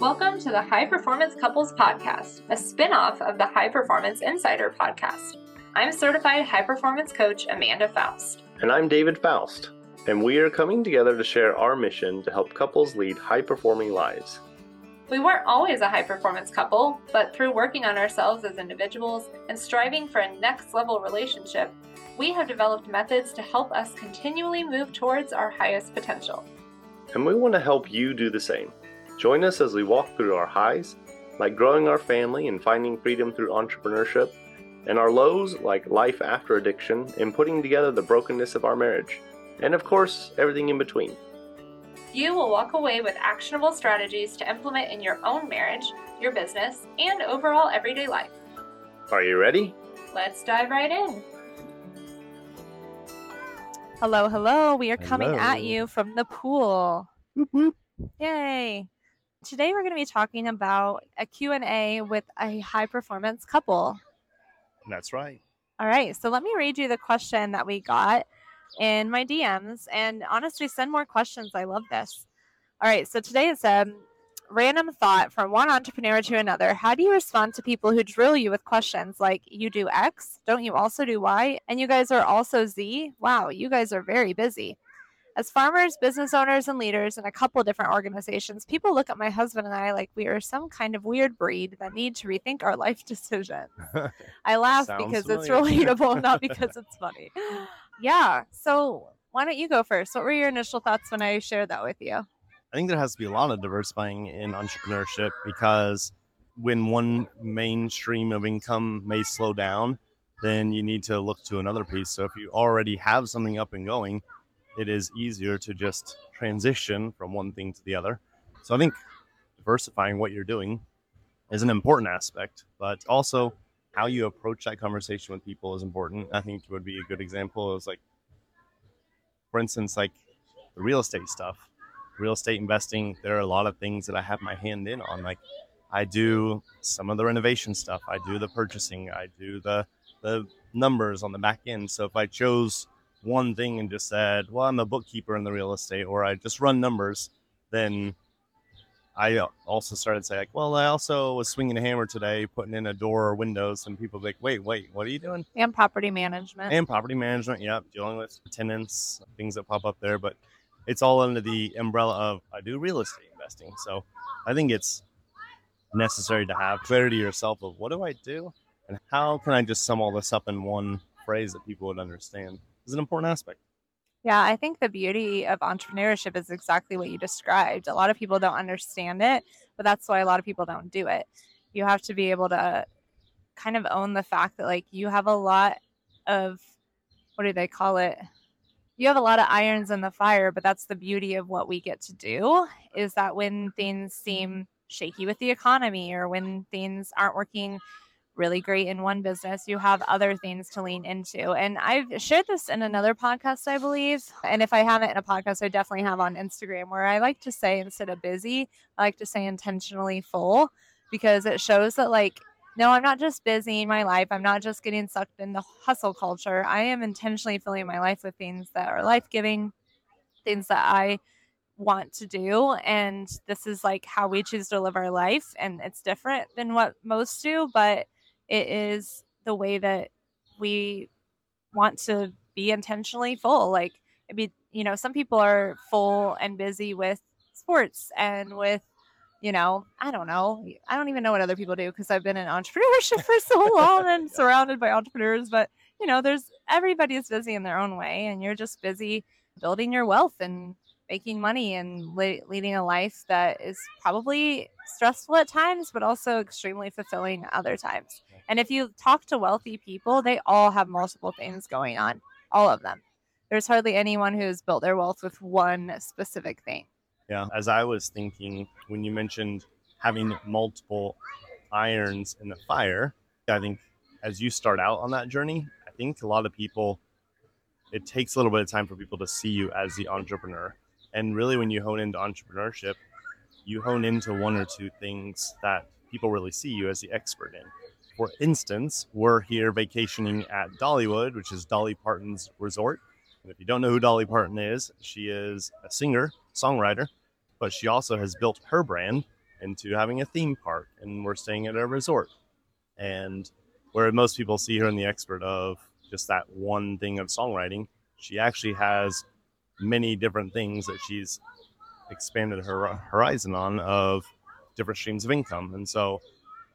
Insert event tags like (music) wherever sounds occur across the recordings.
Welcome to the High Performance Couples Podcast, a spin off of the High Performance Insider Podcast. I'm certified high performance coach Amanda Faust. And I'm David Faust. And we are coming together to share our mission to help couples lead high performing lives. We weren't always a high performance couple, but through working on ourselves as individuals and striving for a next level relationship, we have developed methods to help us continually move towards our highest potential. And we want to help you do the same. Join us as we walk through our highs, like growing our family and finding freedom through entrepreneurship, and our lows, like life after addiction and putting together the brokenness of our marriage, and of course, everything in between. You will walk away with actionable strategies to implement in your own marriage, your business, and overall everyday life. Are you ready? Let's dive right in. Hello, hello. We are coming Hello. at you from the pool. Whoop, whoop. Yay. Today we're going to be talking about a Q&A with a high performance couple. That's right. All right, so let me read you the question that we got in my DMs and honestly send more questions. I love this. All right, so today it's a random thought from one entrepreneur to another. How do you respond to people who drill you with questions like you do X, don't you also do Y, and you guys are also Z? Wow, you guys are very busy. As farmers, business owners, and leaders in a couple different organizations, people look at my husband and I like we are some kind of weird breed that need to rethink our life (laughs) decisions. (laughs) I laugh because it's relatable, not (laughs) because it's funny. Yeah. So why don't you go first? What were your initial thoughts when I shared that with you? I think there has to be a lot of diversifying in entrepreneurship because when one mainstream of income may slow down, then you need to look to another piece. So if you already have something up and going, it is easier to just transition from one thing to the other. So I think diversifying what you're doing is an important aspect, but also how you approach that conversation with people is important. I think would be a good example is like, for instance, like the real estate stuff real estate investing, there are a lot of things that I have my hand in on. Like I do some of the renovation stuff, I do the purchasing, I do the the numbers on the back end. So if I chose one thing and just said, "Well, I'm a bookkeeper in the real estate," or I just run numbers, then I uh, also started saying, like, "Well, I also was swinging a hammer today, putting in a door or windows," and people be like, "Wait, wait, what are you doing?" And property management. and property management. Yeah, dealing with tenants, things that pop up there, but it's all under the umbrella of I do real estate investing. So I think it's necessary to have clarity yourself of what do I do and how can I just sum all this up in one phrase that people would understand is an important aspect. Yeah, I think the beauty of entrepreneurship is exactly what you described. A lot of people don't understand it, but that's why a lot of people don't do it. You have to be able to kind of own the fact that like you have a lot of what do they call it? You have a lot of irons in the fire, but that's the beauty of what we get to do is that when things seem shaky with the economy or when things aren't working really great in one business, you have other things to lean into. And I've shared this in another podcast, I believe. And if I haven't in a podcast, I definitely have on Instagram where I like to say instead of busy, I like to say intentionally full because it shows that, like, no, I'm not just busy in my life. I'm not just getting sucked in the hustle culture. I am intentionally filling my life with things that are life giving, things that I want to do. And this is like how we choose to live our life. And it's different than what most do, but it is the way that we want to be intentionally full. Like, I mean, you know, some people are full and busy with sports and with, you know, I don't know. I don't even know what other people do because I've been in entrepreneurship for so (laughs) long and surrounded by entrepreneurs. But, you know, there's everybody is busy in their own way, and you're just busy building your wealth and making money and le- leading a life that is probably stressful at times, but also extremely fulfilling other times. And if you talk to wealthy people, they all have multiple things going on, all of them. There's hardly anyone who's built their wealth with one specific thing. Yeah. As I was thinking when you mentioned having multiple irons in the fire, I think as you start out on that journey, I think a lot of people, it takes a little bit of time for people to see you as the entrepreneur. And really, when you hone into entrepreneurship, you hone into one or two things that people really see you as the expert in. For instance, we're here vacationing at Dollywood, which is Dolly Parton's resort. And if you don't know who Dolly Parton is, she is a singer, songwriter, but she also has built her brand into having a theme park and we're staying at a resort. And where most people see her in the expert of just that one thing of songwriting, she actually has many different things that she's expanded her horizon on of different streams of income. And so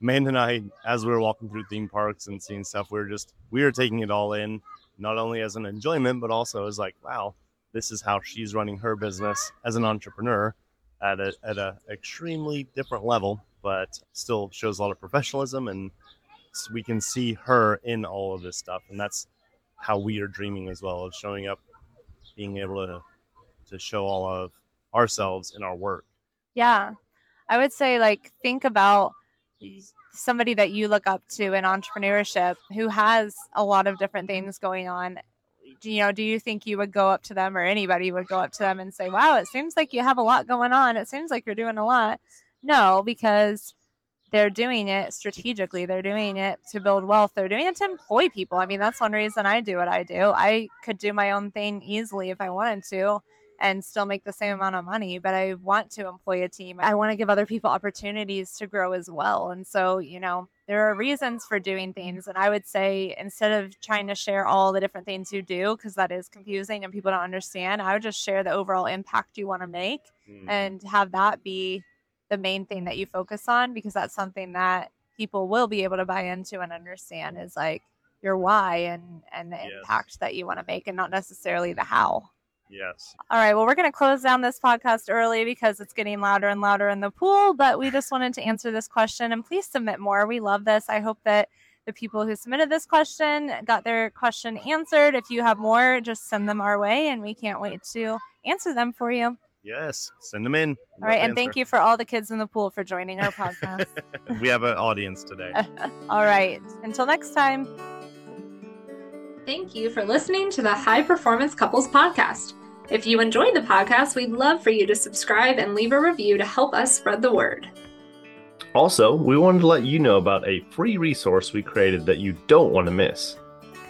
Amanda and I, as we were walking through theme parks and seeing stuff, we were just we were taking it all in, not only as an enjoyment, but also as like, wow, this is how she's running her business as an entrepreneur at a at a extremely different level, but still shows a lot of professionalism and we can see her in all of this stuff. And that's how we are dreaming as well of showing up, being able to to show all of ourselves in our work. Yeah. I would say like think about somebody that you look up to in entrepreneurship who has a lot of different mm-hmm. things going on you know do you think you would go up to them or anybody would go up to them and say wow it seems like you have a lot going on. It seems like you're doing a lot. No because they're doing it strategically. They're doing it to build wealth. They're doing it to employ people. I mean that's one reason i do what i do. I could do my own thing easily if i wanted to and still make the same amount of money, but I want to employ a team. I want to give other people opportunities to grow as well. And so, you know, there are reasons for doing things. And I would say instead of trying to share all the different things you do, because that is confusing and people don't understand, I would just share the overall impact you want to make mm. and have that be the main thing that you focus on, because that's something that people will be able to buy into and understand is like your why and and the yes. impact that you want to make and not necessarily the how. Yes. All right. Well, we're going to close down this podcast early because it's getting louder and louder in the pool. But we just wanted to answer this question and please submit more. We love this. I hope that the people who submitted this question got their question answered. If you have more, just send them our way and we can't wait to answer them for you. Yes, send them in. All right, and answer. thank you for all the kids in the pool for joining our (laughs) podcast. we have an audience today. (laughs) all right, until next time. Thank you for listening to the High Performance Couples Podcast. If you enjoyed the podcast, we'd love for you to subscribe and leave a review to help us spread the word. Also, we wanted to let you know about a free resource we created that you don't want to miss.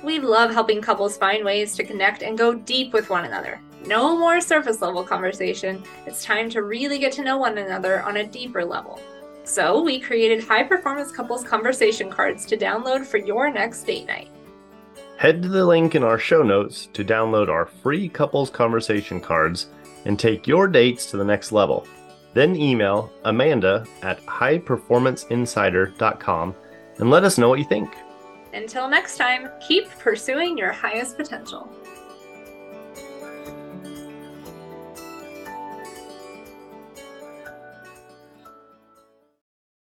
We love helping couples find ways to connect and go deep with one another. No more surface level conversation. It's time to really get to know one another on a deeper level. So, we created high performance couples conversation cards to download for your next date night. Head to the link in our show notes to download our free couples conversation cards and take your dates to the next level. Then email Amanda at highperformanceinsider.com and let us know what you think. Until next time, keep pursuing your highest potential.